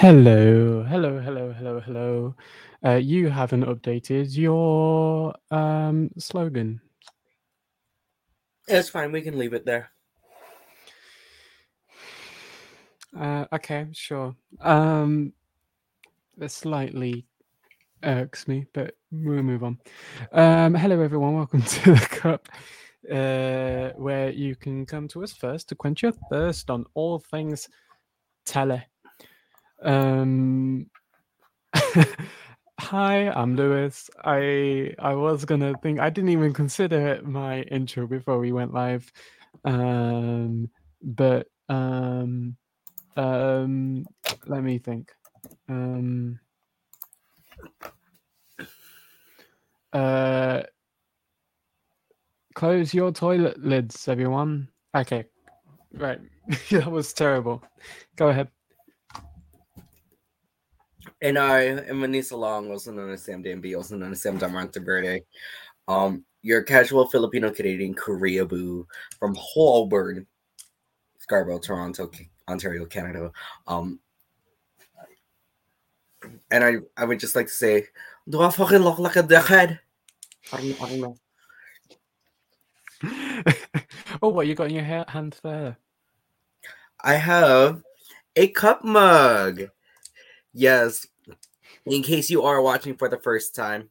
Hello, hello, hello, hello, hello. Uh, you haven't updated your um, slogan. It's fine. We can leave it there. Uh, okay, sure. Um, that slightly irks me, but we'll move on. Um, hello, everyone. Welcome to the cup, uh, where you can come to us first to quench your thirst on all things tele. Um, hi, I'm Lewis. I I was gonna think I didn't even consider my intro before we went live, um, but um, um, let me think. Um, uh, close your toilet lids, everyone. Okay, right. that was terrible. Go ahead. And I am Manisa Long, also known as Sam Danby, also known as Sam Damonteverde. Um, your casual Filipino Canadian Korea boo from Holborn, Scarborough, Toronto, Ontario, Canada. Um, and I, I would just like to say, do I fucking look like a dickhead? I don't, I don't know. oh, what you got in your ha- hand there? I have a cup mug. Yes, in case you are watching for the first time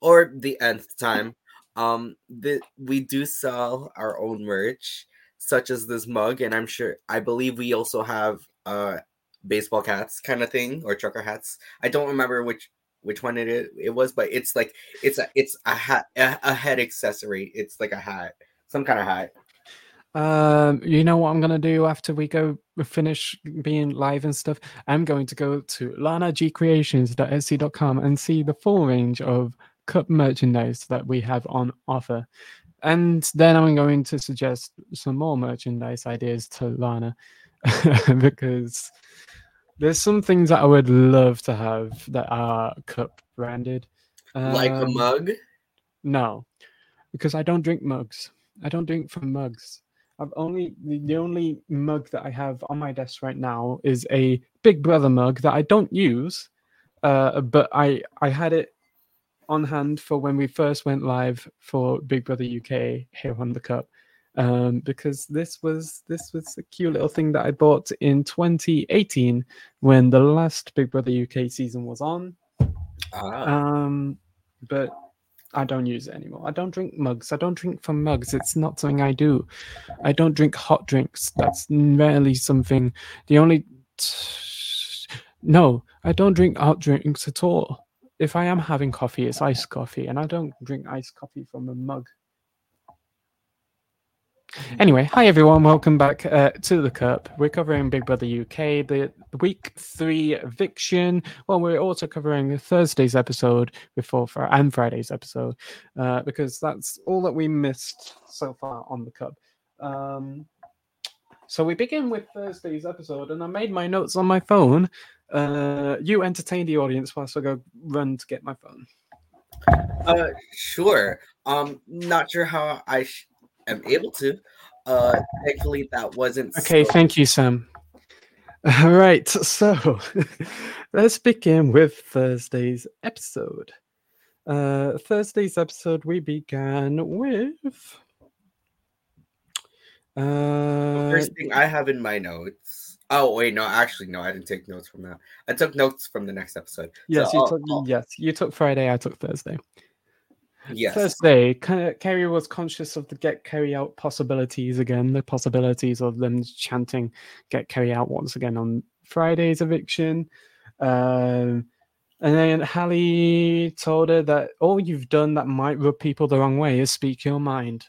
or the nth time, um, the, we do sell our own merch, such as this mug, and I'm sure I believe we also have uh baseball caps kind of thing or trucker hats. I don't remember which which one it is, it was, but it's like it's a it's a hat a, a head accessory. It's like a hat, some kind of hat. Um, you know what I'm gonna do after we go finish being live and stuff? I'm going to go to lanagcreations.etsy.com and see the full range of cup merchandise that we have on offer. And then I'm going to suggest some more merchandise ideas to Lana because there's some things that I would love to have that are cup branded. like a Um, mug. no, because I don't drink mugs. I don't drink from mugs. I've only the, the only mug that I have on my desk right now is a Big Brother mug that I don't use, uh, but I I had it on hand for when we first went live for Big Brother UK here on the cup. Um, because this was this was a cute little thing that I bought in 2018 when the last Big Brother UK season was on. Ah, Um, but I don't use it anymore. I don't drink mugs. I don't drink from mugs. It's not something I do. I don't drink hot drinks. That's rarely something. The only no, I don't drink hot drinks at all. If I am having coffee, it's iced coffee, and I don't drink iced coffee from a mug. Anyway, hi everyone, welcome back uh, to the Cup. We're covering Big Brother UK, the week three eviction. Well, we're also covering Thursday's episode before Fri and Friday's episode uh, because that's all that we missed so far on the Cup. Um, so we begin with Thursday's episode, and I made my notes on my phone. Uh, you entertain the audience whilst I go run to get my phone. uh, sure. Um, not sure how I sh- am able to. Uh, thankfully that wasn't Okay, so- thank you, Sam. All right, so let's begin with Thursday's episode. Uh, Thursday's episode, we began with. The Uh, first thing I have in my notes. Oh wait, no, actually, no, I didn't take notes from that. I took notes from the next episode. yes, so you I'll- took I'll- yes, you took Friday. I took Thursday. Yes. Thursday, Kerry was conscious of the get Kerry out possibilities again, the possibilities of them chanting get Kerry out once again on Friday's eviction. Um, and then Hallie told her that all you've done that might rub people the wrong way is speak your mind.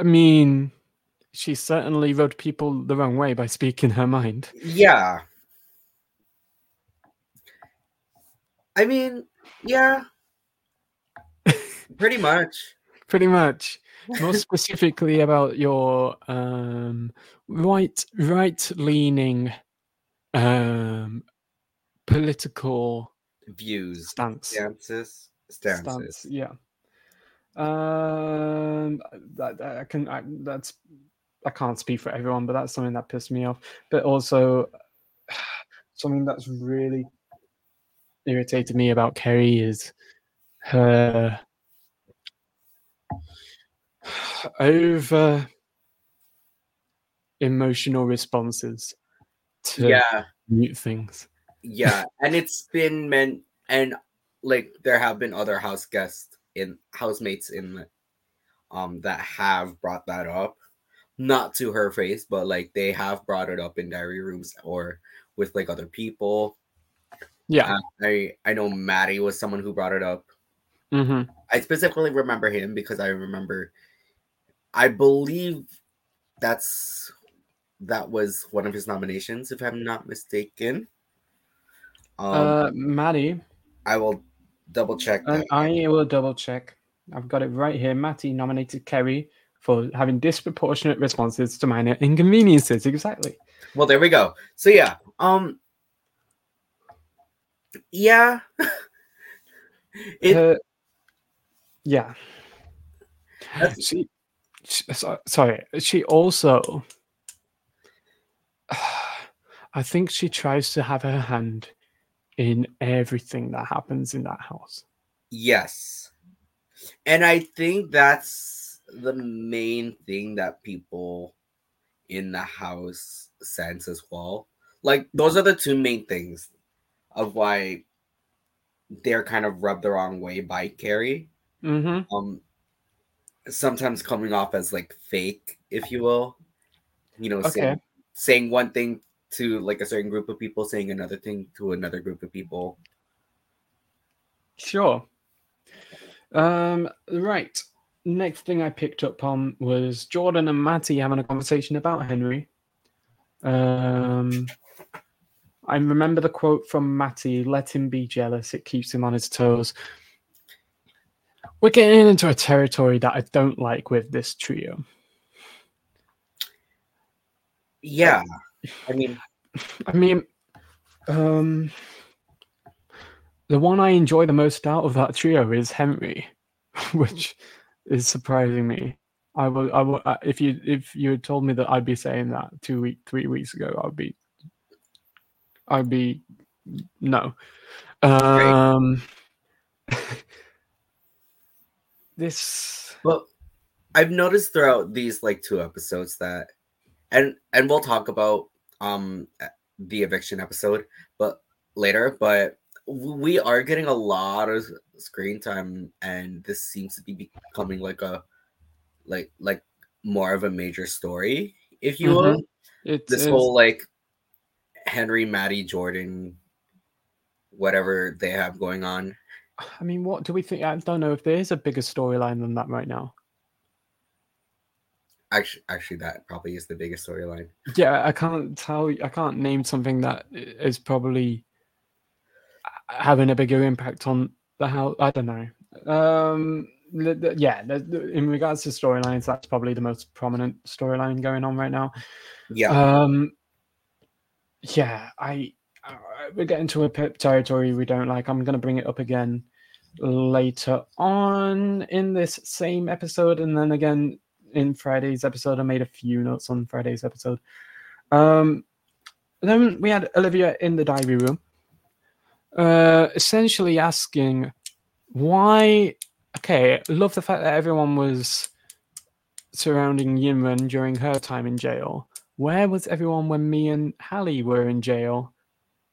I mean, she certainly rubbed people the wrong way by speaking her mind. Yeah. I mean, yeah. Pretty much. pretty much more specifically about your um right right leaning um political Views. stance Stances. Stances. stance yeah um that, that i can I, that's I can't speak for everyone, but that's something that pissed me off. But also, something that's really irritated me about Kerry is her over emotional responses to Yeah, mute things. yeah, and it's been meant, and like there have been other house guests in housemates in um that have brought that up, not to her face, but like they have brought it up in diary rooms or with like other people. Yeah. Uh, I I know Matty was someone who brought it up. hmm I specifically remember him because I remember, I believe that's that was one of his nominations, if I'm not mistaken. Um, uh, Matty, I will double check that. I will double check. I've got it right here. Matty nominated Kerry for having disproportionate responses to minor inconveniences. Exactly. Well, there we go. So yeah, um, yeah, it Uh, yeah. She, she- sorry. She also, I think she tries to have her hand in everything that happens in that house. yes, and I think that's the main thing that people in the house sense as well. Like those are the two main things of why they're kind of rubbed the wrong way by Kerry. Mm-hmm. Um, sometimes coming off as like fake, if you will. You know, saying, saying one thing to like a certain group of people, saying another thing to another group of people. Sure. Um, right. Next thing I picked up on was Jordan and Matty having a conversation about Henry. Um, I remember the quote from Matty let him be jealous, it keeps him on his toes. We're getting into a territory that I don't like with this trio. Yeah, I mean, I mean, um, the one I enjoy the most out of that trio is Henry, which is surprising me. I will, I will. If you if you had told me that I'd be saying that two week, three weeks ago, I'd be, I'd be, no. Um, this, Well, I've noticed throughout these like two episodes that, and and we'll talk about um the eviction episode, but later. But we are getting a lot of screen time, and this seems to be becoming like a like like more of a major story, if you will. it's This it's- whole like Henry, Matty, Jordan, whatever they have going on. I mean, what do we think? I don't know if there is a bigger storyline than that right now. Actually, actually, that probably is the biggest storyline. Yeah, I can't tell. I can't name something that is probably having a bigger impact on the house. I don't know. Um, yeah, in regards to storylines, that's probably the most prominent storyline going on right now. Yeah, Um, yeah, I, I we're getting to a pit territory we don't like. I'm gonna bring it up again later on in this same episode, and then again in Friday's episode. I made a few notes on Friday's episode. Um, then we had Olivia in the diary room, uh, essentially asking why. Okay, love the fact that everyone was surrounding Yinrun during her time in jail. Where was everyone when me and Hallie were in jail?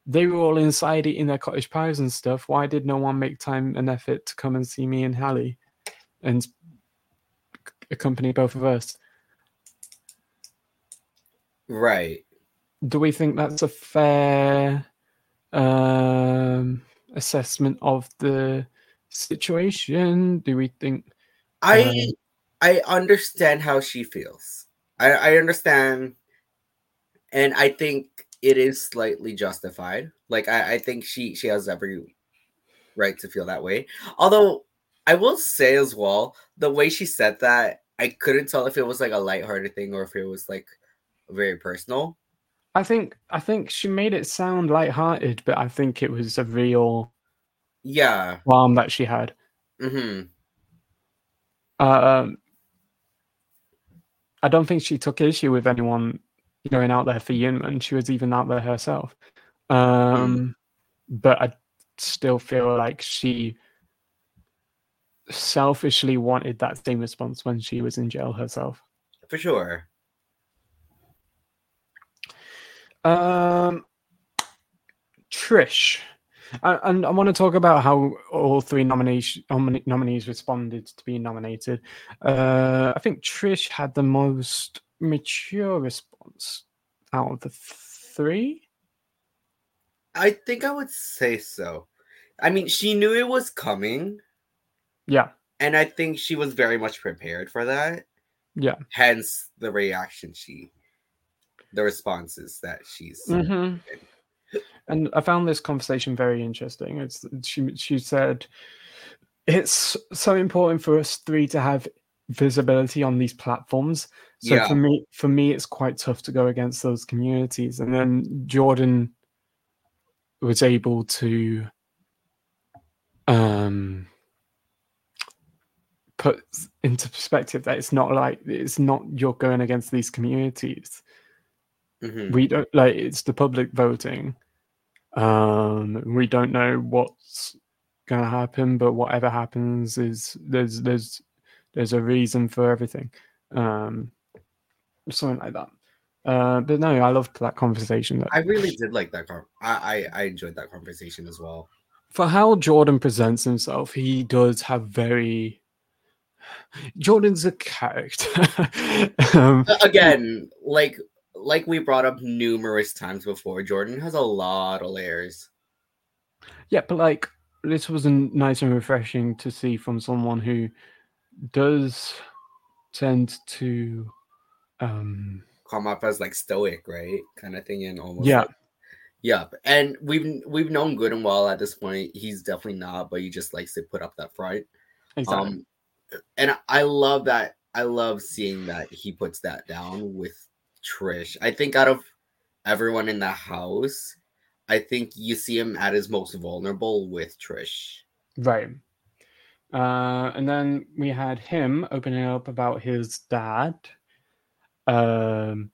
They were all inside eating their cottage pies and stuff. Why did no one make time and effort to come and see me and Hallie and accompany both of us? right. Do we think that's a fair um, assessment of the situation? Do we think? I Um, I understand how she feels. I I understand, and I think it is slightly justified. Like I I think she she has every right to feel that way. Although I will say as well, the way she said that, I couldn't tell if it was like a lighthearted thing or if it was like very personal. I think I think she made it sound lighthearted, but I think it was a real Yeah. qualm that she had. hmm Um, I don't think she took issue with anyone going out there for Yinrun. She was even out there herself. Um, But I still feel like she selfishly wanted that same response when she was in jail herself. For sure. Um, Trish. And I want to talk about how all three nomination nomine- nominees responded to being nominated. Uh, I think Trish had the most mature response out of the three. I think I would say so. I mean, she knew it was coming, Yeah, and I think she was very much prepared for that. yeah. Hence the reaction she, the responses that she's. hmm And I found this conversation very interesting. It's she she said it's so important for us three to have visibility on these platforms. So Yeah. for me, for me, it's quite tough to go against those communities. And then Jordan was able to um put into perspective that it's not like it's not you're going against these communities Mhm. we don't like it's the public voting um we don't know what's gonna happen but whatever happens is there's there's there's a reason for everything um something like that uh but no i loved that conversation that I really did like that. Con- I, I I enjoyed that conversation as well. for how jordan presents himself he does have very jordan's a character um, Again, like like we brought up numerous times before, Jordan has a lot of layers. Yeah, but like this was nice and refreshing to see from someone who does tend to um Come up as like stoic, right? Kind of thing, and almost Yeah. like- yeah. And we've we've known good and well at this point. He's definitely not, but he just likes to put up that front. exactly. Um, and I love that. I love seeing that he puts that down with Trish. I think out of everyone in the house, I think you see him at his most vulnerable with Trish. right. Uh and then we had him opening up about his dad. Um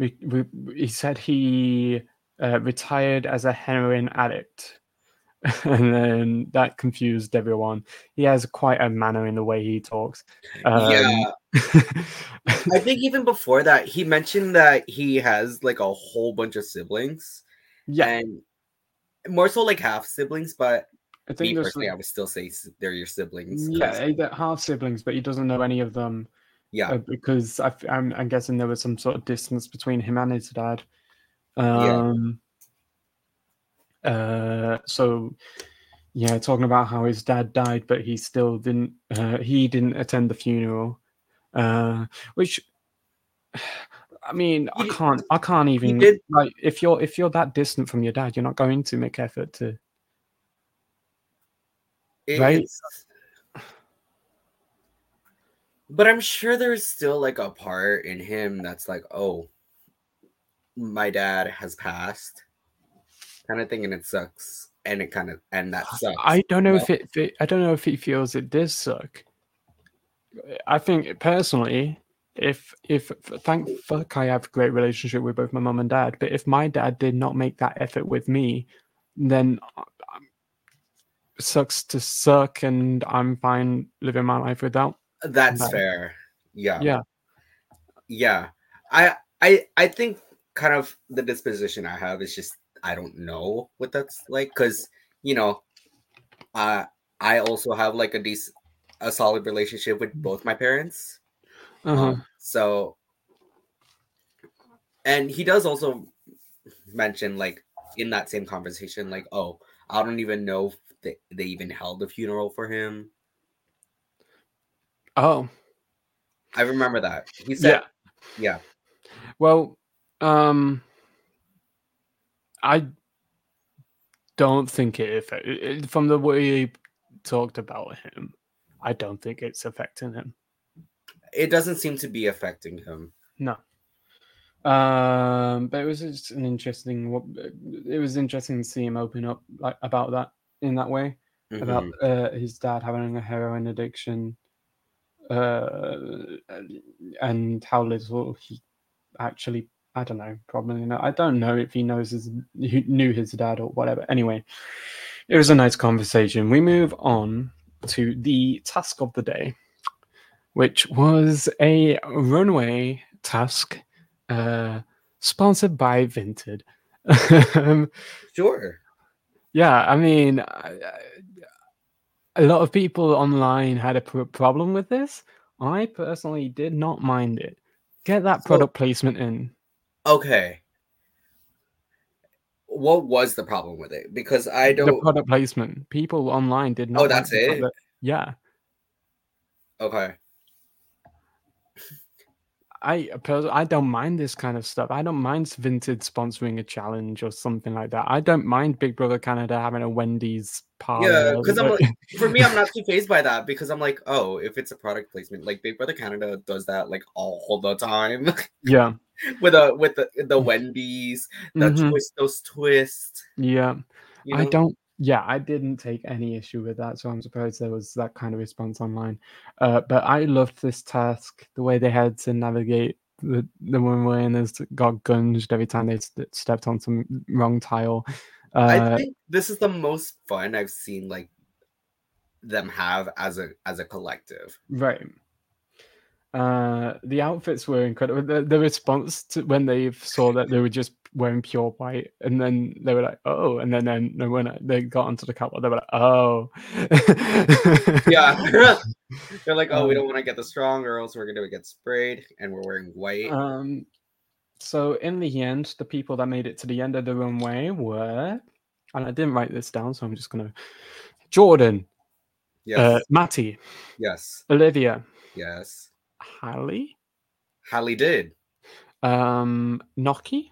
we, we, he said he uh, retired as a heroin addict. and then that confused everyone. He has quite a manner in the way he talks. Um, yeah, I think even before that, he mentioned that he has like a whole bunch of siblings, yeah. and more so like half siblings. But I me think there's personally, I would still say they're your siblings. yeah, they're half siblings, but he doesn't know any of them yeah, uh, because I, am I'm guessing there was some sort of distance between him and his dad. Um, uh, so yeah, talking about how his dad died, but he still didn't. Uh, he didn't attend the funeral, uh, which. I mean, I can't. I can't even like if you're if you're that distant from your dad, you're not going to make effort to. Right? But I'm sure there's still like a part in him that's like, oh, my dad has passed, kind of thing, and it sucks, and it kind of and that sucks. I don't know Well- if it, if it. I don't know if he feels it does suck. I think personally, if if thank fuck I have a great relationship with both my mum and dad, but if my dad did not make that effort with me, then uh, um, sucks to suck, and I'm fine living my life without. That's Right. fair. Yeah. Yeah. Yeah. I I I think kind of the disposition I have is just I don't know what that's like because you know, uh I also have like a decent a solid relationship with both my parents. Uh-huh. Um, so and he does also mention like in that same conversation, like, oh, I don't even know if they, they even held a funeral for him. Oh, I remember that. He said yeah. yeah. Well, um, I don't think it, affect- it- it- from the way he talked about him. I don't think it's affecting him. It doesn't seem to be affecting him. No. Um, but it was just an interesting. It was interesting to see him open up like about that in that way about Mhm. uh, his dad having a heroin addiction. Uh, and how little he actually. I don't know. Probably not. I don't know if he knows his he knew his dad or whatever. Anyway, it was a nice conversation. We move on to the task of the day, which was a runway task uh, sponsored by Vinted. Um, Sure. yeah, I mean, I- a lot of people online had a pr- problem with this. I personally did not mind it. Get that So- product placement in. Okay. What was the problem with it? Because I don't. product placement. People online did oh, not. Oh, that's it? product- Yeah. Okay. I pers- I don't mind this kind of stuff. I don't mind Vinted sponsoring a challenge or something like that. I don't mind Big Brother Canada having a Wendy's party. Yeah, because I'm like, for me, I'm not too phased by that because I'm like, oh, if it's a product placement, like Big Brother Canada does that like all the time yeah, with a with the the Wendy's, the mhm, twist those twists. yeah. You I don't. Yeah, I didn't take any issue with that, so I'm surprised there was that kind of response online. Uh, but I loved this task, the way they had to navigate the the runway and there's got gunged every time they st- stepped on some wrong tile. I Uh, think this is the most fun I've seen like them have as a as a collective. Right. Uh, the outfits were incredible. The, the response to when they saw that they were just wearing pure white, and then they were like, "Oh," and then then then when they got onto the catwalk, they were like, "Oh." Yeah. They're like, oh, we Um, don't want to get the strong or else we're gonna get sprayed and we're wearing white. Um, so in the end, the people that made it to the end of the runway were, and I didn't write this down, so I'm just gonna Jordan, yes, uh, Matty, yes, Olivia, yes. Hallie, Hallie did. um, Noky,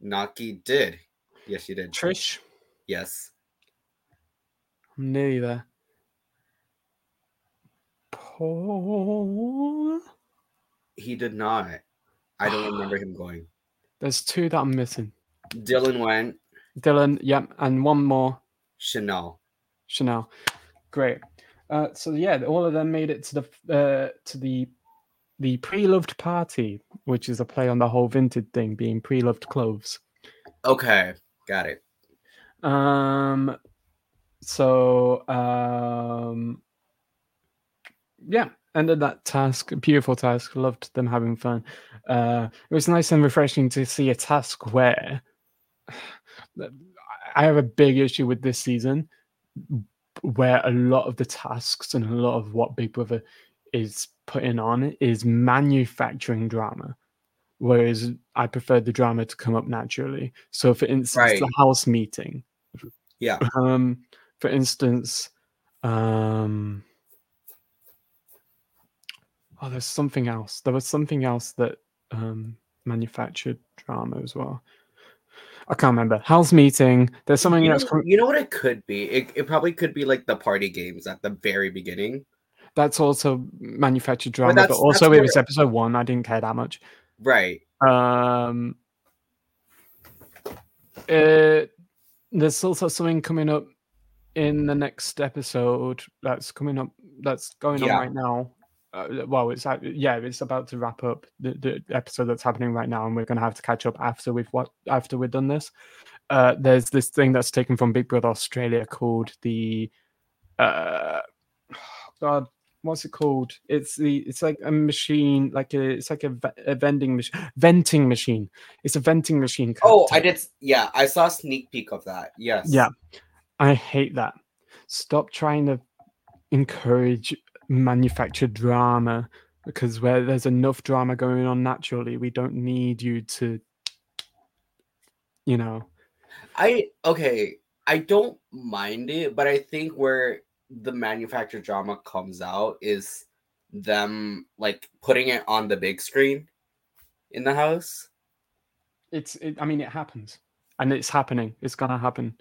Naki did. Yes, you did. Trish. Yes. I'm nearly there. Paul. He did not. I don't remember him going. There's two that I'm missing. Dylan went. Dylan, yep, and one more. Chanel. Chanel. Great. Uh, so yeah, all of them made it to the uh, to the the pre-loved party, which is a play on the whole vintage thing being pre-loved clothes. Okay, got it. Um, so um, yeah, ended that task. Beautiful task. Loved them having fun. Uh, it was nice and refreshing to see a task where I have a big issue with this season, where a lot of the tasks and a lot of what Big Brother is putting on is manufacturing drama. Whereas I prefer the drama to come up naturally. So, for instance, the house meeting, Yeah. um, for instance, um, oh, there's something else. There was something else that um, manufactured drama as well. I can't remember. House meeting. There's something You know, com- you know what it could be? It, it probably could be like the party games at the very beginning. That's also manufactured drama, but, also it was episode one. I didn't care that much. Right. Um, uh, there's also something coming up in the next episode that's coming up that's going Yeah. on right now. Uh, well, it's uh, yeah, it's about to wrap up the, the episode that's happening right now, and we're gonna have to catch up after we've what after we've done this. Uh, there's this thing that's taken from Big Brother Australia called the uh, God, what's it called? It's the it's like a machine, like a it's like a, a vending machine, venting machine. It's a venting machine. Oh, I did. Yeah, I saw a sneak peek of that. Yes. Yeah, I hate that. Stop trying to encourage manufactured drama because where there's enough drama going on naturally, we don't need you to, you know. I okay. I don't mind it, but I think where the manufactured drama comes out is them like putting it on the big screen in the house. It's. It, I mean, it happens, and it's happening. It's gonna happen.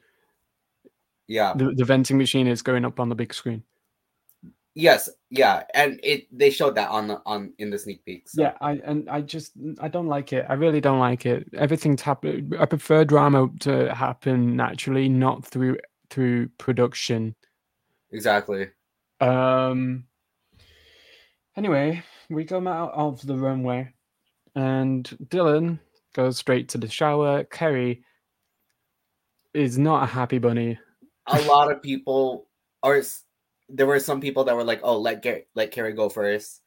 Yeah. The, the venting machine is going up on the big screen. Yes. Yeah. And it they showed that on the on in the sneak peeks. so- Yeah, I and I just I don't like it. I really don't like it. Everything's happen. I prefer drama to happen naturally, not through through production. Exactly. Um, Anyway, we come out of the runway, and Dylan goes straight to the shower. Kerry is not a happy bunny. A lot of people are. There were some people that were like, "Oh, let Gary, let Kerry go first.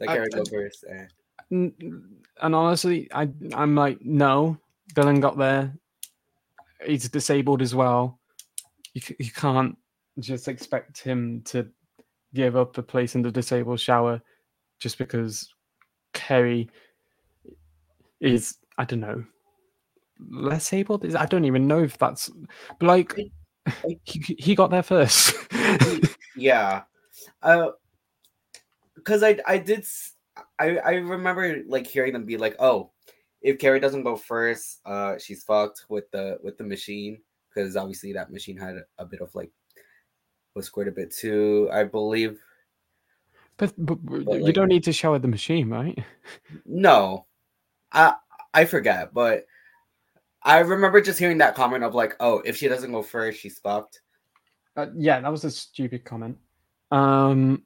Let I- Kerry go first. Eh. And honestly, I I'm like, no. Dylan got there. He's disabled as well. You you can't just expect him to give up a place in the disabled shower just because Kerry is I don't know less able. Is I don't even know if that's but like he, he got there first. Yeah, uh, because I I did I I remember like hearing them be like, "Oh, if Kerry doesn't go first, uh, she's fucked with the with the machine." Because obviously that machine had a bit of like was quite a bit too. I believe but, but, but you like- don't need to shower the machine, right? No, I I forget, but I remember just hearing that comment of like, oh, if she doesn't go first, she's fucked. Uh, yeah, that was a stupid comment. Um,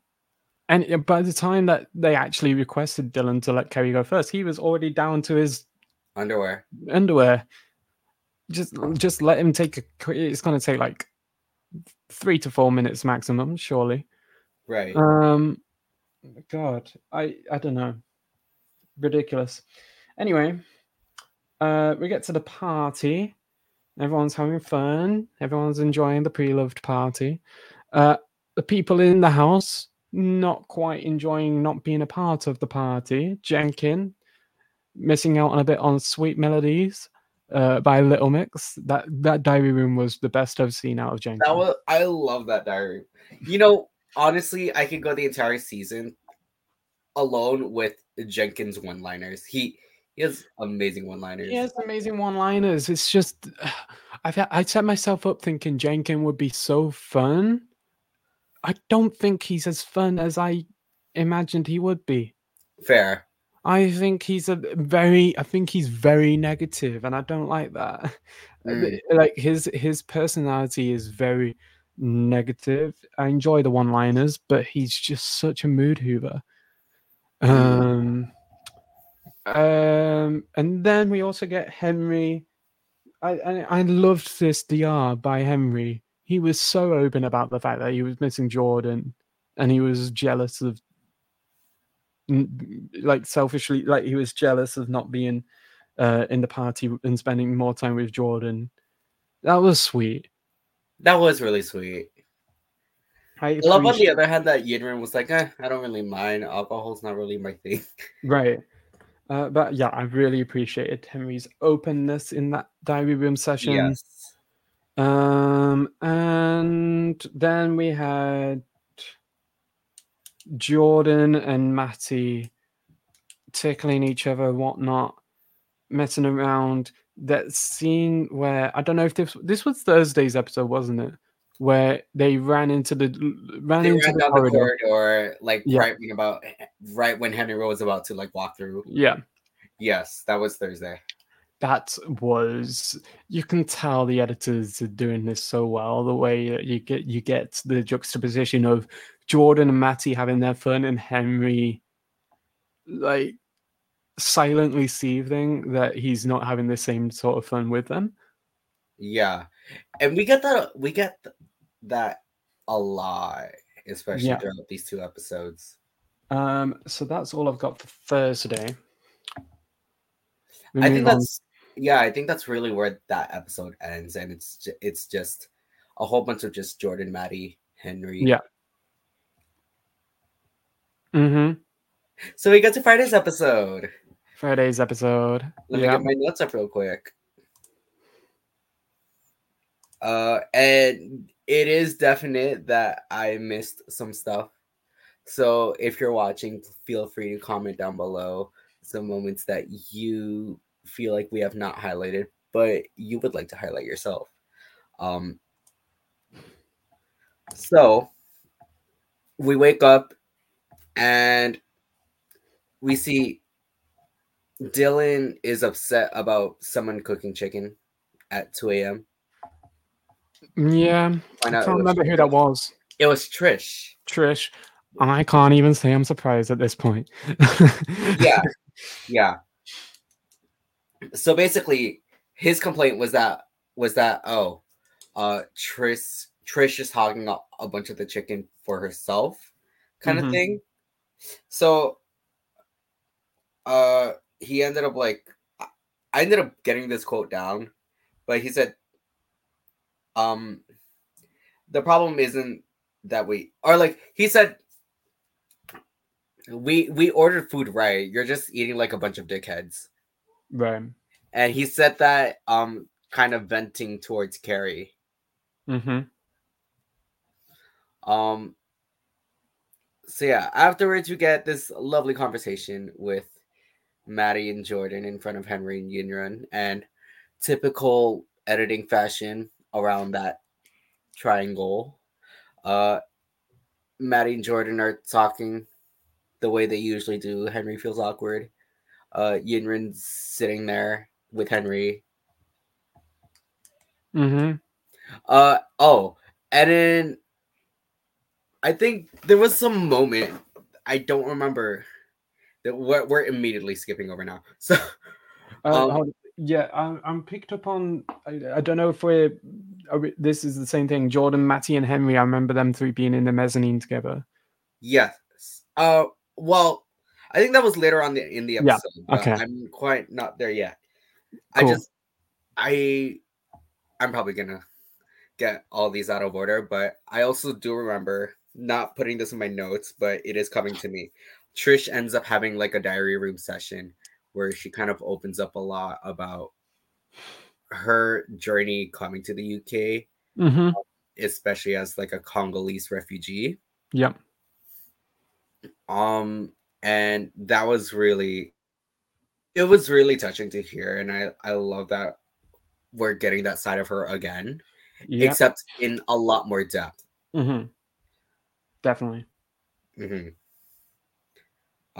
and by the time that they actually requested Dylan to let Kerry go first, he was already down to his Underwear. underwear. Just, just let him take a. It's going to take like three to four minutes maximum, surely. Right. Um, God, I, I don't know. Ridiculous. Anyway, uh, we get to the party. Everyone's having fun. Everyone's enjoying the pre-loved party. Uh, the people in the house not quite enjoying not being a part of the party. Jenkin missing out on a bit on "Sweet Melodies" uh, by Little Mix. That that diary room was the best I've seen out of Jenkin. that was I love that diary. You know, honestly, I could go the entire season alone with Jenkin's one-liners. He he has amazing one-liners. He has amazing one-liners. It's just I've I set myself up thinking Jenkin would be so fun. I don't think he's as fun as I imagined he would be. Fair. I think he's a very I think he's very negative and I don't like that. Mm. Like his his personality is very negative. I enjoy the one-liners, but he's just such a mood hoover. Um um and then we also get Henry I, I I loved this DR by Henry. He was so open about the fact that he was missing Jordan and he was jealous of like selfishly like he was jealous of not being uh in the party and spending more time with Jordan. That was sweet. That was really sweet. I I love on the other hand that Yinrun was like, eh, I don't really mind. Alcohol's not really my thing. Right. Uh, but yeah, I really appreciated Henry's openness in that diary room session. yes. Um, and then we had Jordan and Matty tickling each other, whatnot, messing around. That scene where I don't know if this this was Thursday's episode, wasn't it? Where they ran into the ran They into ran the corridor. the corridor, like Yeah. right when about right when Henry was about to like walk through. Yeah, Yes, that was Thursday. That was you can tell the editors are doing this so well the way that you get you get the juxtaposition of jordan and matty having their fun and henry like silently seething that he's not having the same sort of fun with them Yeah, and we get that we get that a lot, especially Yeah. throughout these two episodes. um so that's all i've got for thursday We I think on- that's yeah, I think that's really where that episode ends, and it's ju- it's just a whole bunch of just Jordan, Matty, Henry. Yeah. Mm-hmm. So we get to Friday's episode. friday's episode Let me get my notes up real quick. Uh, and it is definite that I missed some stuff. So if you're watching, feel free to comment down below some moments that you feel like we have not highlighted, but you would like to highlight yourself. Um, so we wake up and we see Dylan is upset about someone cooking chicken at 2 a.m. yeah i can't remember who that was It was Trish. trish I can't even say I'm surprised at this point. yeah, yeah. So basically, his complaint was that was that oh, uh, Trish Trish is hogging up a bunch of the chicken for herself, kind Mhm. of thing. So, uh, he ended up like, I- I ended up getting this quote down, but he said, um, the problem isn't that we or like he said. We we ordered food right. You're just eating like a bunch of dickheads right. and he said that um kind of venting towards Kerry. Mm-hmm. Um so yeah, afterwards we get this lovely conversation with Matty and Jordan in front of Henry and Yinrun and typical editing fashion around that triangle. Uh Matty and Jordan are talking the way they usually do. Henry feels awkward. Uh Yinrun's sitting there with Henry Mm-hmm. Uh oh, and then I think there was some moment I don't remember that we're, we're immediately skipping over now. So Uh, Um, hold- yeah, I'm, I'm picked up on. I, I don't know if we're. Are we, this is the same thing. Jordan, Matty, and Henry. I remember them three being in the mezzanine together. yes, uh, well, I think that was later on the, in the episode. but okay. I'm quite not there yet. Cool. I just I I'm probably gonna get all these out of order, but I also do remember not putting this in my notes, but it is coming to me. Trish ends up having like a diary room session where she kind of opens up a lot about her journey coming to the UK, Mm-hmm. especially as like a Congolese refugee. Yep. Um and that was really it was really touching to hear and I I love that we're getting that side of her again, Yep. except in a lot more depth. mm-hmm. Definitely. hmm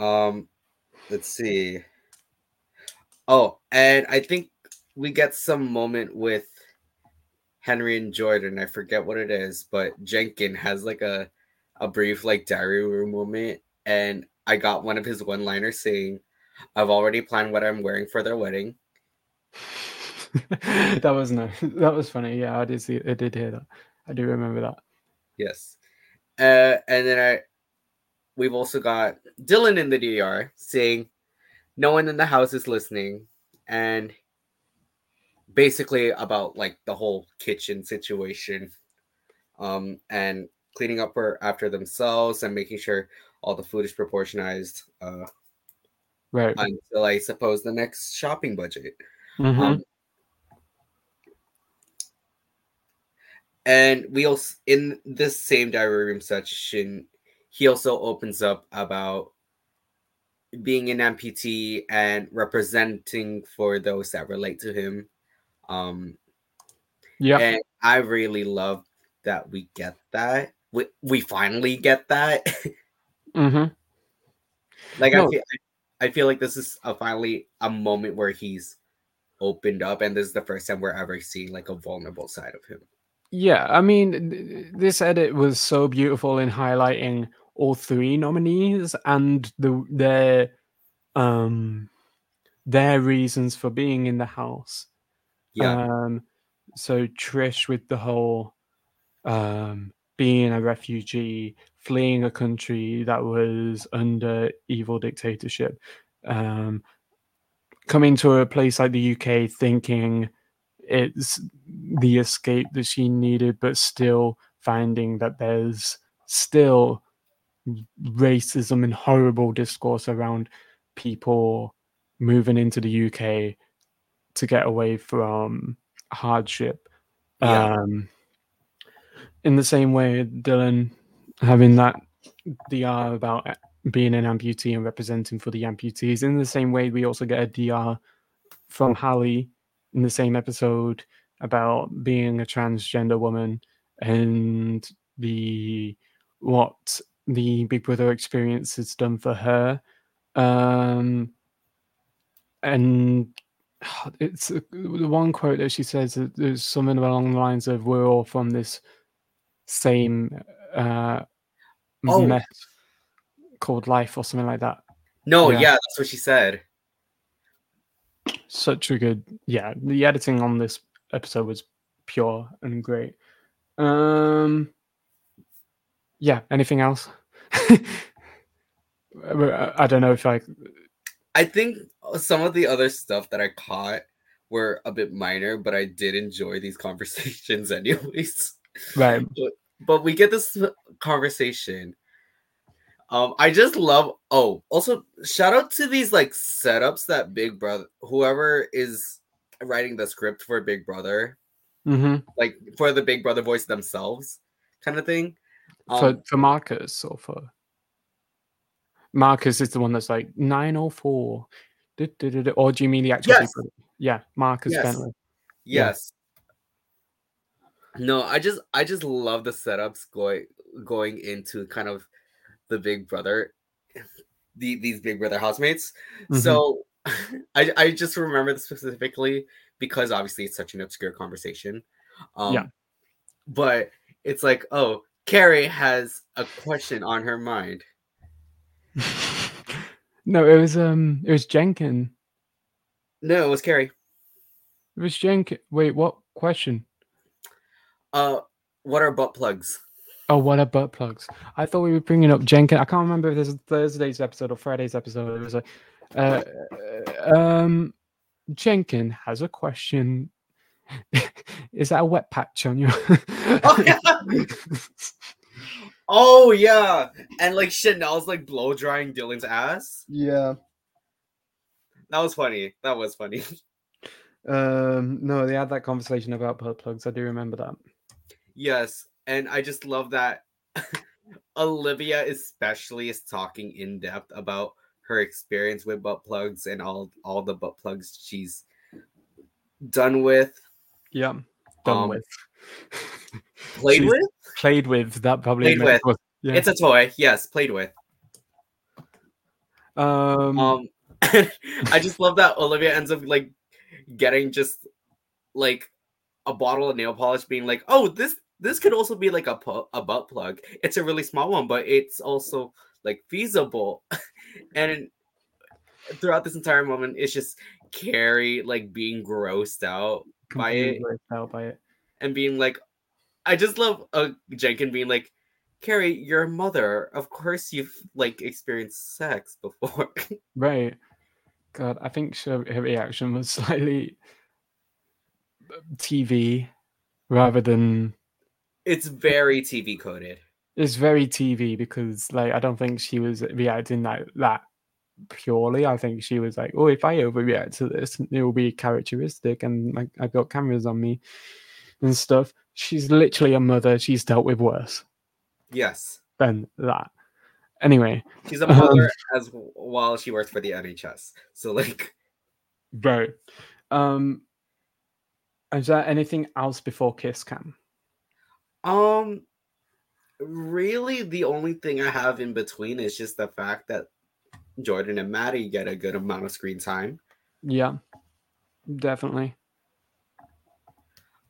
Um, let's see. Oh, and I think we get some moment with Henry and Jordan. I forget what it is, but Jenkin has like a a brief like diary room moment, and I got one of his one liners saying, "I've already planned what I'm wearing for their wedding." that was no. That was funny. Yeah, I did see. I did hear that. I do remember that. Yes. Uh, and then I, we've also got Dylan in the DR saying, "No one in the house is listening," and basically about like the whole kitchen situation, um, and cleaning up for after themselves and making sure all the food is proportionized. Uh, Right. until I suppose the next shopping budget. Mhm. Um, and we also in this same diary room section, he also opens up about being an amputee and representing for those that relate to him. Um, yeah. and I really love that we get that. We we finally get that. mm-hmm. like I feel I feel like this is a finally a moment where he's opened up, and this is the first time we're ever seeing like a vulnerable side of him. Yeah, I mean, th- this edit was so beautiful in highlighting all three nominees and the their um their reasons for being in the house. Yeah, Um, so Trish with the whole um being a refugee, fleeing a country that was under evil dictatorship, um, coming to a place like the UK, thinking it's the escape that she needed, but still finding that there's still racism and horrible discourse around people moving into the UK to get away from hardship. Yeah. Um, in the same way, Dylan having that DR about being an amputee and representing for the amputees. In the same way, we also get a DR from Hallie in the same episode about being a transgender woman and the what the Big Brother experience has done for her. Um, and it's uh, the one quote that she says that there's something along the lines of "We're all from this same uh, Oh. mess." called Life or something like that. No, Yeah. yeah, that's what she said. Such a good, yeah. The editing on this episode was pure and great. Um, yeah. Anything else? I don't know if I. I think some of the other stuff that I caught were a bit minor, but I did enjoy these conversations anyways. Right. But we get this conversation. Um, I just love. Oh, also shout out to these like setups that Big Brother, whoever is writing the script for Big Brother, hmm like for the Big Brother voice themselves, kind of thing. for Um, for Marcus or for Marcus is the one that's like nine oh four. Or do you mean the actual Yes. Yeah, Marcus Yes. Bentley. Yes. No, I just I just love the setups going going into kind of the Big Brother, the, these Big Brother housemates. Mhm. So I I just remember this specifically because obviously it's such an obscure conversation. Um, Yeah. But it's like, oh, Kerry has a question on her mind. no, it was um, it was Jenkin. No, it was Kerry. It was Jenkin. Wait, what question? Uh, what are butt plugs? Oh, what are butt plugs? I thought we were bringing up Jenkin. I can't remember if this is Thursday's episode or Friday's episode. It was like, uh, uh, um, Jenkin has a question. is that a wet patch on you? Oh, yeah. Oh yeah, and like Chanel's like blow drying Dylan's ass. yeah. That was funny. That was funny. Um, no, they had that conversation about butt plugs. I do remember that. Yes, and I just love that Olivia especially is talking in depth about her experience with butt plugs and all all the butt plugs she's done with, Yeah, done Um, with. played She's- with. Played with. That probably. Played with. more- Yeah. It's a toy. Yes, played with. um, Um, I just love that Olivia ends up like getting just like a bottle of nail polish, being like, "Oh, this this could also be like a pu- a butt plug. It's a really small one, but it's also like feasible." and throughout this entire moment, it's just Kerry like being grossed out by it grossed out by it. and being like, I just love uh, Jenkin being like, Kerry, you're a mother. Of course, you've like experienced sex before. Right. God, I think her, her reaction was slightly TV rather than it's very TV coded. it's very TV because like I don't think she was reacting like that purely. I think she was like, oh, if I overreact to this, it will be characteristic, and like I've got cameras on me and stuff. She's literally a mother. She's dealt with worse Yes, than that. Anyway, she's a mother as w- while she works for the NHS. So like, bro, um, is there anything else before Kiss Cam? Um, really, the only thing I have in between is just the fact that Jordan and Matty get a good amount of screen time. Yeah, definitely.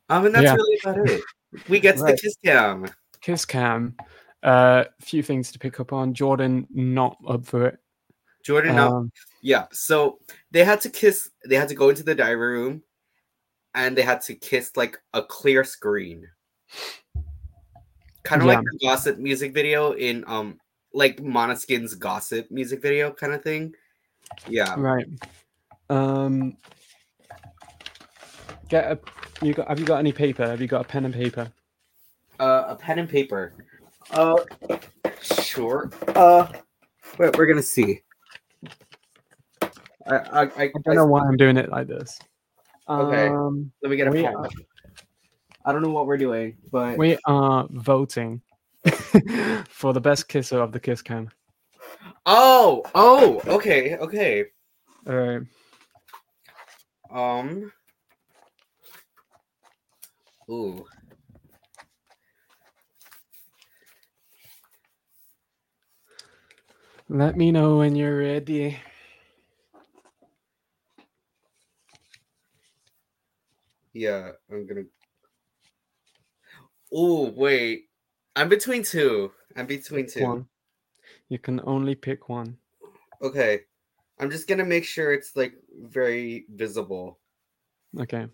Um, and that's Yeah. really about it. We get to Right. the kiss cam. Kiss Cam. A uh, few things to pick up on. Jordan not up for it. Jordan, Um, Yeah, so they had to kiss. They had to go into the diary room, and they had to kiss like a clear screen, kind of like Yeah. the gossip music video in um like Måneskin's gossip music video kind of thing. Yeah, right. Um, get a. You got? Have you got any paper? Have you got a pen and paper? uh, a pen and paper. Uh, sure. Uh, wait, we're gonna see. I I, I, I don't know why I'm doing it like this. Okay. Um, Let me get a pen. are, I don't know what we're doing, but we are voting for the best kisser of the Kiss Cam. oh, oh, okay, okay. All right. Um. Ooh. Let me know when you're ready. Yeah, I'm gonna. Ooh, wait. I'm between two. I'm between two. on. You can only pick one. Okay. I'm just gonna make sure it's like very visible. Okay.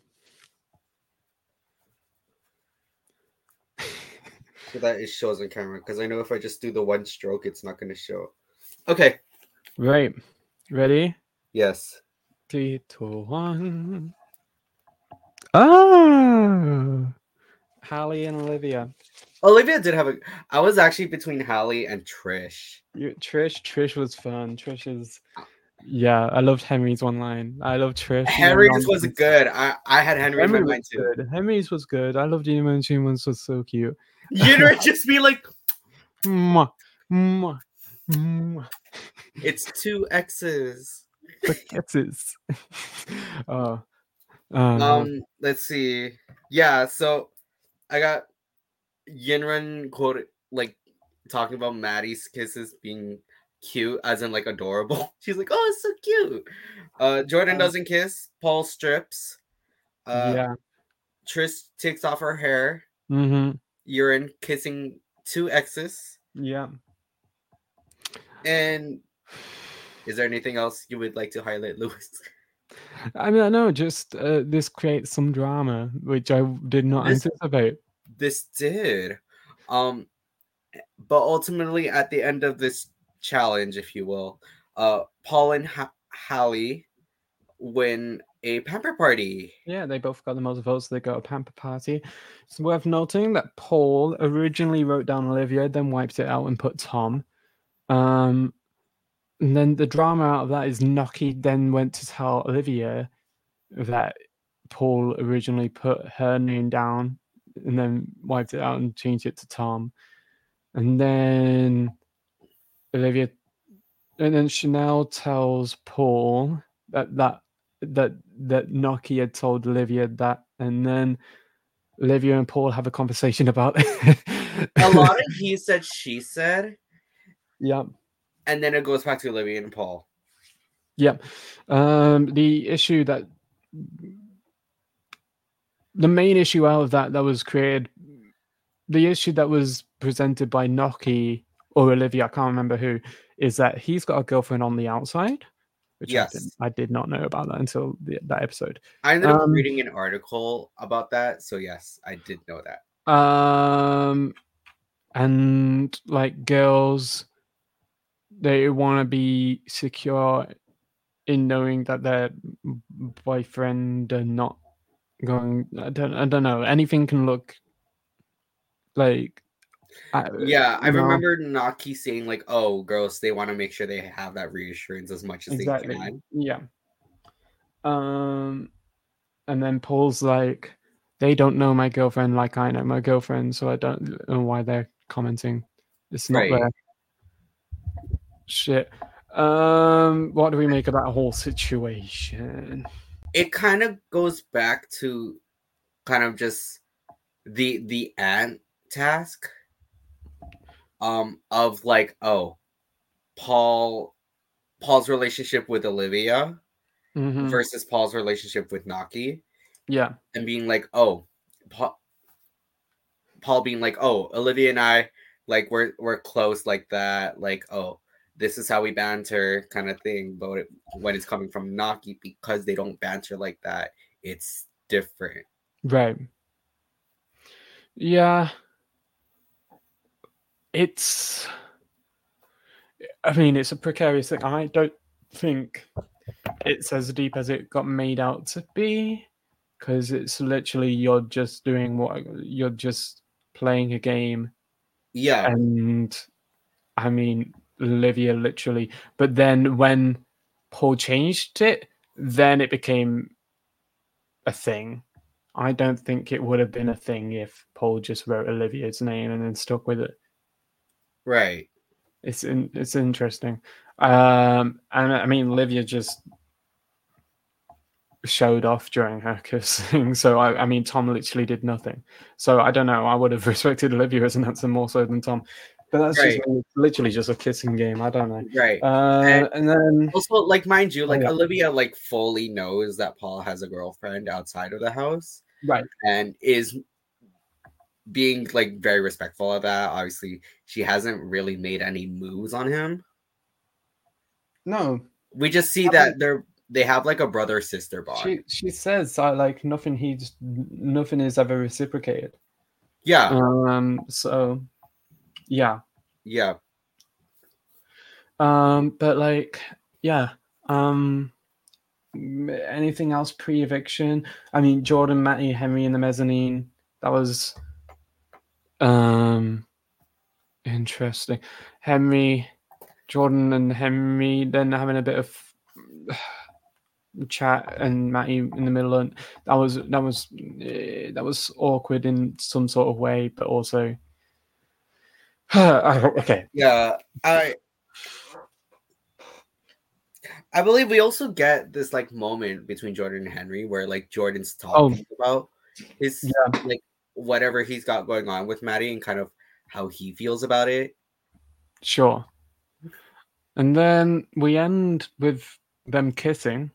so that it shows on camera. Because I know if I just do the one stroke, it's not gonna show. Okay. Right. Ready? Yes. Three, two, one. Ah, Hallie and Olivia. Olivia did have a. I was actually between Hallie and Trish. You, Trish, Trish was fun. Trish is, yeah, I loved Henry's one line. I love Trish. Henry's was good. I, I had Henry, Henry in my mind was too. good. Henry's was good. I loved Emo and Humans was so cute. You know, just be like, Mwah, mwah, mwah. it's two X's. The kisses. uh, um, Um, let's see. Yeah, so I got Yinrun quoted like talking about Matty's kisses being cute, as in like adorable. She's like, "Oh, it's so cute." Uh, Jordan doesn't kiss. Paul strips. Uh, yeah. Trish takes off her hair. Mm-hmm. Urine kissing two exes. Yeah. And is there anything else you would like to highlight, Lewis? I mean, I know, just uh, this creates some drama, which I did not This- anticipate. this did. Um, but ultimately, at the end of this challenge, if you will, uh, Paul and ha- Hallie win a pamper party. Yeah, they both got the most votes. So they got a pamper party. It's worth noting that Paul originally wrote down Olivia, then wiped it out and put Tom. Um, and then the drama out of that is Noky then went to tell Olivia that Paul originally put her name down and then wiped it out and changed it to Tom. And then Olivia, and then Chanel tells Paul that that that that Noky had told Olivia that, and then Olivia and Paul have a conversation about A lot of he said, she said, yeah, and then it goes back to Olivia and Paul. yeah. Um, the issue that the main issue out of that that was created, the issue that was presented by Noky or Olivia, I can't remember who, is that he's got a girlfriend on the outside. Which I, didn't, Yes. I did not know about that until the, that episode. I ended up Um, reading an article about that, so yes, I did know that. um and like girls they want to be secure in knowing that their boyfriend are not going i don't i don't know anything can look like I- Yeah, I know, remember Noky saying like, "Oh, girls, they want to make sure they have that reassurance as much as exactly they can." yeah um and then paul's like they don't know my girlfriend like i know my girlfriend so i don't know why they're commenting it's not Right. their shit um what do we make of that whole situation It kind of goes back to kind of just the the ant task um of like, oh, Paul Paul's relationship with Olivia Mhm. versus Paul's relationship with Noky. yeah and being like, oh, Paul, Paul being like, oh, Olivia and I, like we're we're close like that, like oh, this is how we banter, kind of thing. But it, when it's coming from Noky, because they don't banter like that, it's different. right yeah it's i mean it's a precarious thing i don't think it's as deep as it got made out to be because it's literally you're just doing what you're just playing a game Yeah, and i mean olivia literally. But then when paul changed it then it became a thing. I don't think it would have been a thing if paul just wrote olivia's name and then stuck with it. Right. it's in, it's interesting. Um and i mean olivia just showed off during her kissing so I, I mean tom literally did nothing. So i don't know. I would have respected olivia as an answer more so than tom but that's just literally just a kissing game i don't know Right. uh And- and then Also, like mind you, like yeah. Olivia like fully knows that Paul has a girlfriend outside of the house right and is being like very respectful of that. Obviously, she hasn't really made any moves on him. No, We just see I that they're they have like a brother sister bond. she she says uh, like nothing. He's nothing is ever reciprocated. yeah, Um. So, yeah. yeah. Um. But like, yeah. Um. Anything else pre-eviction? I mean, Jordan, Matty, Henry in the mezzanine. That was um interesting. Henry, Jordan, and Henry then having a bit of chat, and Matty in the middle, and that was that was eh, that was awkward in some sort of way, but also. okay. Yeah, I I believe we also get this like moment between Jordan and Henry where like Jordan's talking about his Yeah. like whatever he's got going on with Matty and kind of how he feels about it. Sure. And then we end with them kissing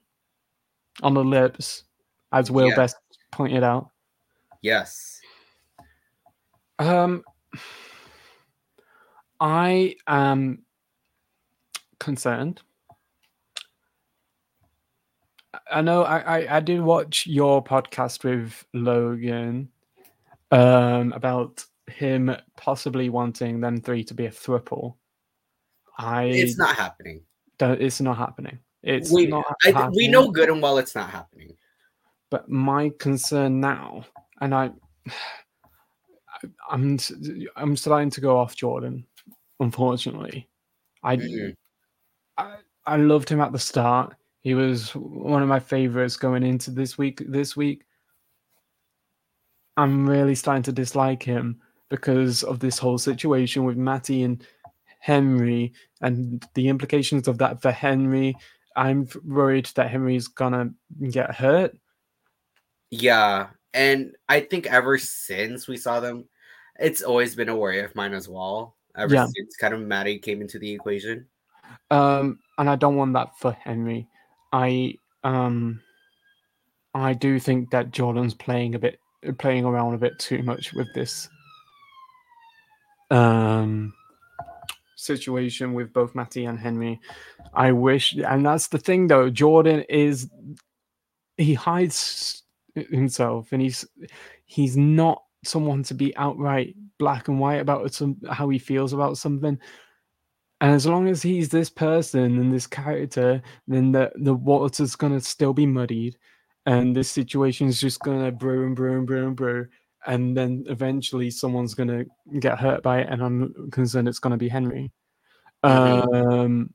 on the lips, as Will Yeah. Best pointed out. Yes. Um, I am concerned. I know I, I, I did watch your podcast with Logan um, about him possibly wanting them three to be a throuple. I It's not happening. don't, it's not happening. It's We- not I, we know good and well it's not happening. but my concern now, and I, I'm I'm starting to go off Jordan. Unfortunately, I. I, I loved him at the start. He was one of my favorites going into this week. This week, I'm really starting to dislike him because of this whole situation with Matty and Henry and the implications of that for Henry. I'm worried that Henry's gonna get hurt. Yeah. And I think ever since we saw them, it's always been a worry of mine as well. Ever Yeah. since kind of Matty came into the equation. Um, and I don't want that for Henry. I um, I do think that Jordan's playing a bit, playing around a bit too much with this um situation with both Matty and Henry. I wish, and that's the thing though. Jordan is he hides himself, and he's he's not someone to be outright black and white about some how he feels about something. And as long as he's this person and this character, then the the water's gonna still be muddied, and this situation is just gonna brew and brew and brew and brew, and then eventually someone's gonna get hurt by it, and I'm concerned it's gonna be Henry. Um,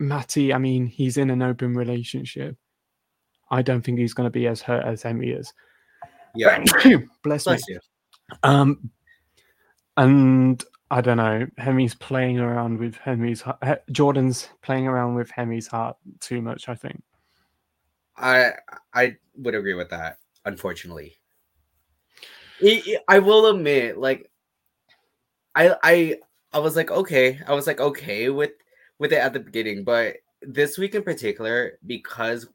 Matty, I mean, he's in an open relationship. I don't think he's gonna be as hurt as Henry is. Yeah. Bless me. Bless you. Um, and I don't know. Henry's playing around with heart. Jordan's playing around with Henry's heart too much. I think. I I would agree with that, unfortunately. I will admit, like I I I was like, okay, I was like, okay with with it at the beginning, but this week in particular, because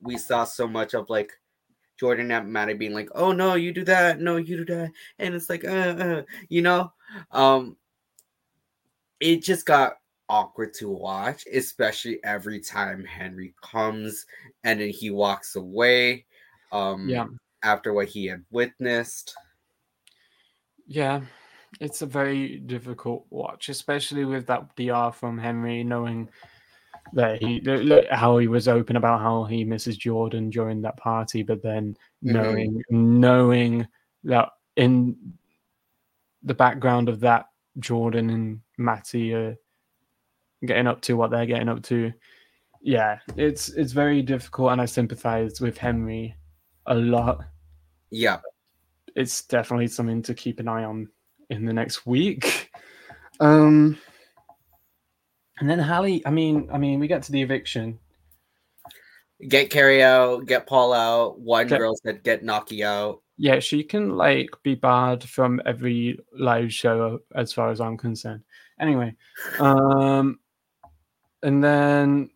we saw so much of like Jordan and Matty being like, oh no, you do that, no, you do that, and it's like, uh, uh you know, um, it just got awkward to watch, especially every time Henry comes and then he walks away. Um, Yeah. after what he had witnessed. Yeah, it's a very difficult watch, especially with that DR from Henry, knowing that he look how he was open about how he misses Jordan during that party, but then Mhm. knowing knowing that in the background of that, Jordan and Matty are getting up to what they're getting up to. Yeah, it's it's very difficult, and I sympathize with Henry a lot Yeah, it's definitely something to keep an eye on in the next week. Um, and then Hallie, I mean, I mean, we get to the eviction. get Kerry out, get Paul out. One Get- girl said get Noky out. Yeah, she can like be barred from every live show as far as I'm concerned. Anyway, um, and then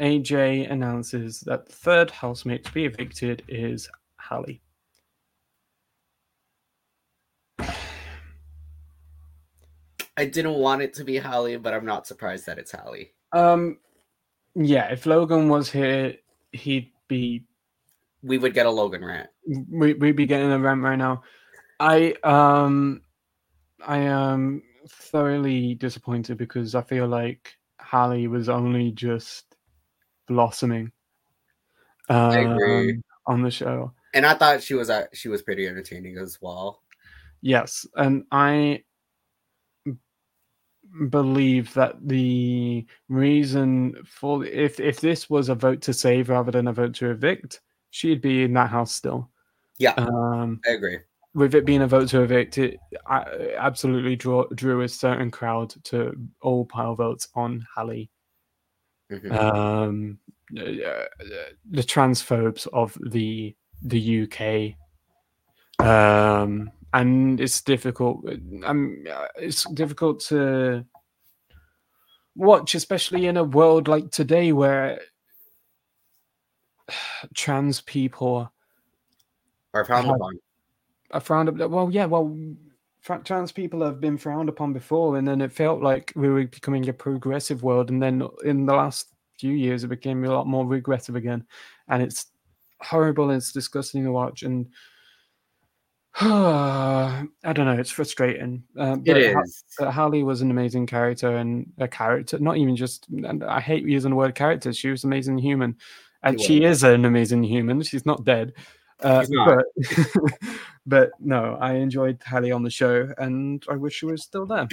AJ announces that the third housemate to be evicted is Hallie. I didn't want it to be Hallie, but I'm not surprised that it's Hallie. Um, yeah, if Logan was here, he'd be. We would get a Logan rant. We, we'd be getting a rant right now. I um, I am thoroughly disappointed because I feel like Hallie was only just blossoming. Um, on the show. And I thought she was uh, she was pretty entertaining as well. Yes, and I believe that the reason for if if this was a vote to save rather than a vote to evict, she'd be in that house still. Yeah, Um, I agree. with it being a vote to evict, it I, absolutely drew drew a certain crowd to all pile votes on Hallie. Mhm. Um, uh, the transphobes of the the UK. Um, and it's difficult. Um, uh, it's difficult to watch, especially in a world like today where trans people are found Have- upon. are frowned upon. Well, yeah, well, trans people have been frowned upon before, and then it felt like we were becoming a progressive world, and then in the last few years, it became a lot more regressive again, and it's horrible. And it's disgusting to watch, and I don't know, it's frustrating. Uh, It but Ha- is. but Hallie was an amazing character and a character, not even just. And I hate using the word character. She was an amazing human, and She she is an amazing human. She's not dead. Uh, She's not. But, but no, I enjoyed Hallie on the show, and I wish she was still there.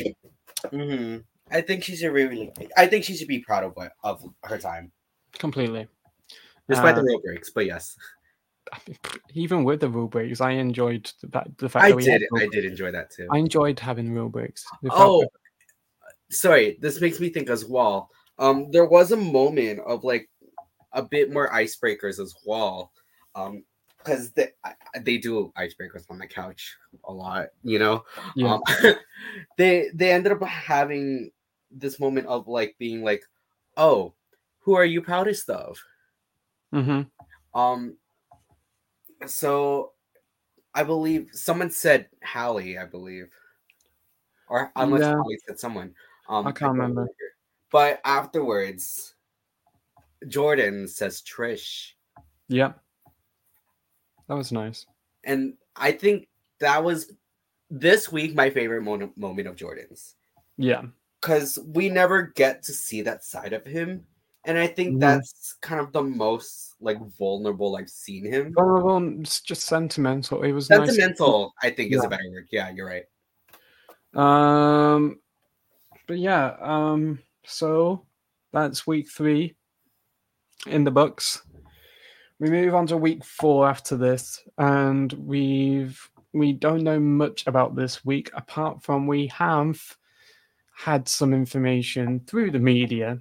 hmm I think she should really. I think she should be proud of what of her time, Completely. despite Uh, the rule breaks. But yes, I mean, Even with the rule breaks, I enjoyed that. The fact I that we had did. I did enjoy that too. I enjoyed having rule breaks. Oh, sorry. This makes me think as well. Um, there was a moment of like a bit more icebreakers as well. Um, because they they do icebreakers on the couch a lot, you know. yeah, Um, they they ended up having this moment of like being like, oh, who are you proudest of? hmm Um, so I believe someone said Hallie, I believe, or unless Yeah. Hallie said someone. Um, I can't remember. But afterwards, Jordan says Trish, yeah. That was nice. and I think that was this week my favorite moment moment of Jordan's Yeah, because we never get to see that side of him, and I think Mhm. that's kind of the most like vulnerable I've seen him. vulnerable. It's just sentimental. It was nice. Sentimental, I think, is Yeah. a better word. Yeah, you're right. Um, but yeah, um, so that's week three in the books. We move on to week four after this, and we've we don't know much about this week apart from we have had some information through the media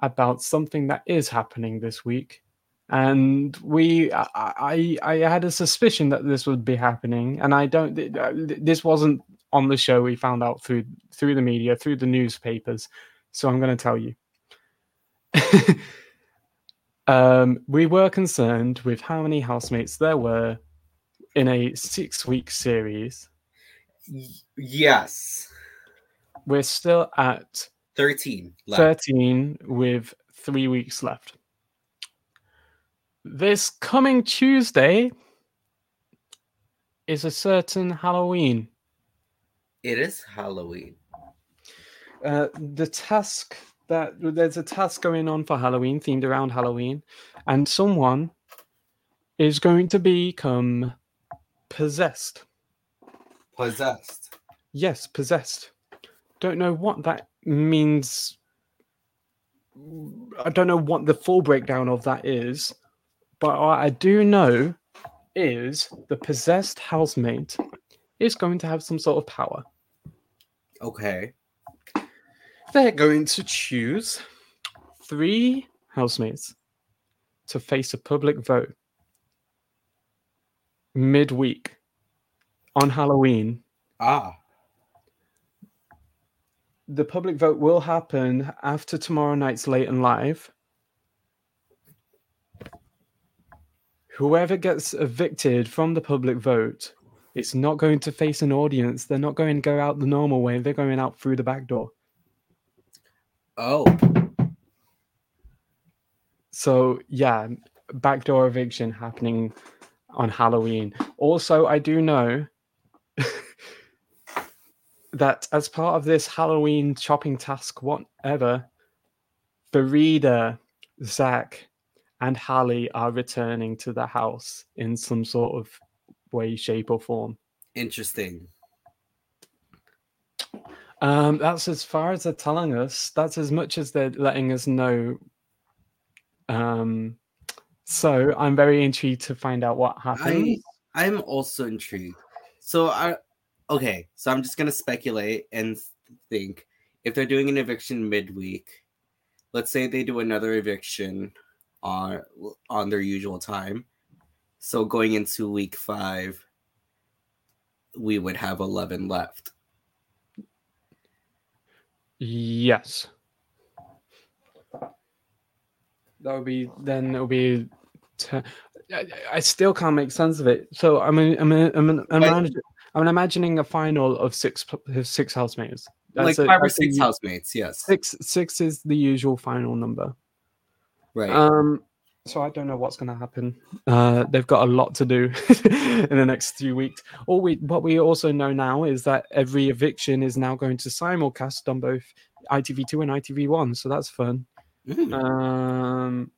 about something that is happening this week. And we, I, I, I had a suspicion that this would be happening, and I don't. uh, th- This wasn't on the show. We found out through through the media through the newspapers. So i'm going to tell you. Um, we were concerned with how many housemates there were in a six week series. Y- yes, we're still at thirteen. Left. 13 with three weeks left this coming tuesday is a certain halloween It is Halloween. uh, the task that there's a task going on for Halloween themed around Halloween, and someone is going to become possessed. Possessed. Yes, possessed. Don't know what that means. I don't know what the full breakdown of that is, but what I do know is the possessed housemate is going to have some sort of power. Okay. They're going to choose three housemates to face a public vote midweek on Halloween. Ah. The public vote will happen after tomorrow night's late and live. Whoever gets evicted from the public vote It's not going to face an audience. They're not going to go out the normal way. They're going out through the back door. Oh, So yeah, backdoor eviction happening on Halloween. Also, I do know that as part of this Halloween shopping task, whatever, Farida, Zach, and Hallie are returning to the house in some sort of way, shape, or form. interesting. Um, that's as far as they're telling us. That's as much as they're letting us know. Um, so I'm very intrigued to find out what happens. I'm also intrigued. So I okay, so I'm just gonna speculate and think if they're doing an eviction midweek, let's say they do another eviction on on their usual time. So going into week five, we would have eleven left. Yes. That would be then. it would be. Te- I, I still can't make sense of it. So I'm in, I'm in, I'm in, I'm, Like- imagine- I'm imagining a final of six six housemates. like a- five or that's a six housemates, yes. Six six is the usual final number. Right. Um, so I don't know what's going to happen. Uh, they've got a lot to do in the next few weeks. All we, what we also know now is that every eviction is now going to simulcast on both ITV2 and ITV1. So that's fun. Mm. Um,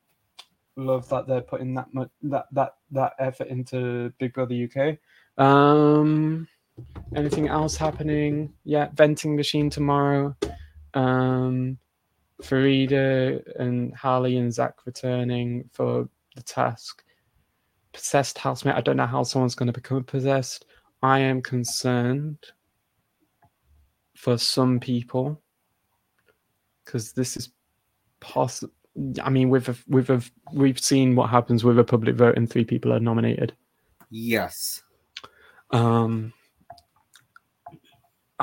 love that they're putting that much that that that effort into Big Brother UK. Um, anything else happening? Yeah, venting machine tomorrow. Um, Farida and Hallie and Zach returning for the task. Possessed housemate. I don't know how someone's going to become possessed. I am concerned for some people because this is possible. I mean, with a, with a, we've seen what happens with a public vote and three people are nominated. yes. Um,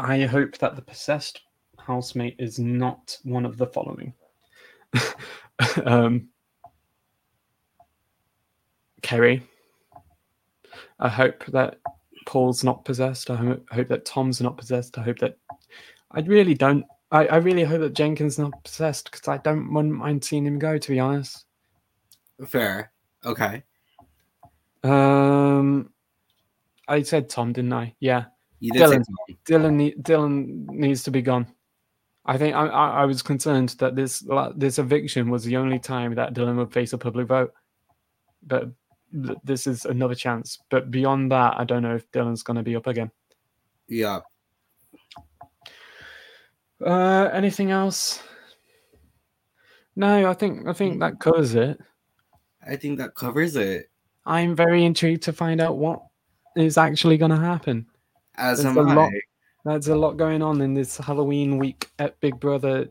I hope that the possessed housemate is not one of the following. um, Kerry. I hope that Paul's not possessed. I ho- hope that Tom's not possessed. I hope that I really don't. I, I really hope that Jenkin's not possessed because I don't wouldn't mind seeing him go. To be honest. Fair. Okay. Um, I said Tom, didn't I? Yeah. Dylan. Dylan Dylan needs to be gone. I think I, I, I was concerned that this this eviction was the only time that Dylan would face a public vote, but this is another chance. But beyond that, I don't know if Dylan's going to be up again. Yeah. Uh, anything else? No, I think I think that covers it. I think that covers it. I'm very intrigued to find out what is actually going to happen. As There's am a I. lot. There's a lot going on in this Halloween week at Big Brother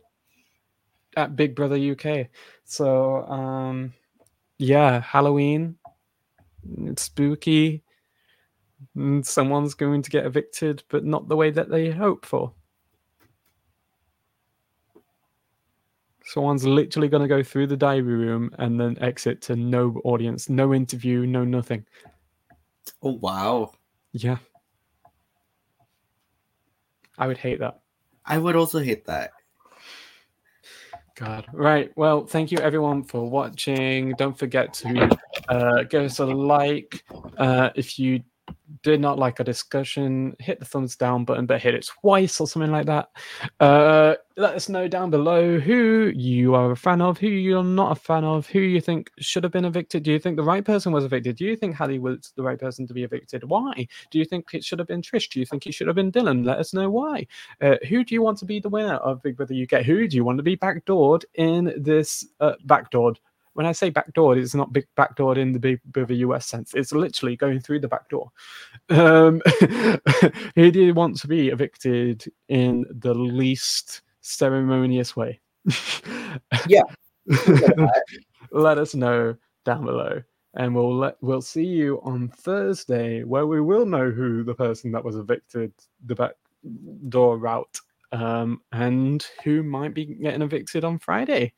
at Big Brother UK. So um yeah, Halloween. It's spooky. and Someone's going to get evicted, but not the way that they hope for. Someone's literally going to go through the diary room and then exit to no audience, no interview, no nothing. Oh wow. Yeah. I would hate that. I would also hate that. God. Right. Well, thank you everyone for watching. Don't forget to uh, give us a like. Uh, if you did not like our discussion, hit the thumbs down button, but hit it twice or something like that. Uh, let us know down below who you are a fan of, who you're not a fan of, who you think should have been evicted. Do you think the right person was evicted? Do you think Hallie was the right person to be evicted? Why? Do you think it should have been Trish? Do you think it should have been Dylan? Let us know why. Uh, who do you want to be the winner of Big Brother UK? Who do you want to be backdoored in this uh, backdoored? When I say backdoored, it's not big backdoored in the Big Brother US sense. It's literally going through the back door. Um, who do you want to be evicted in the least ceremonious way? Yeah. Let us know down below and we'll let we'll see you on Thursday where we will know who the person that was evicted the back door route um, and who might be getting evicted on Friday.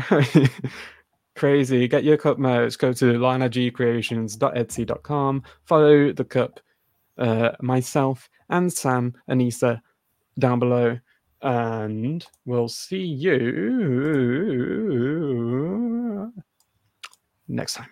crazy. Get your cup merch. Go to lanagcreations.etsy.com. Follow the cup, uh, myself and Sam, Aneesa, down below. And we'll see you next time.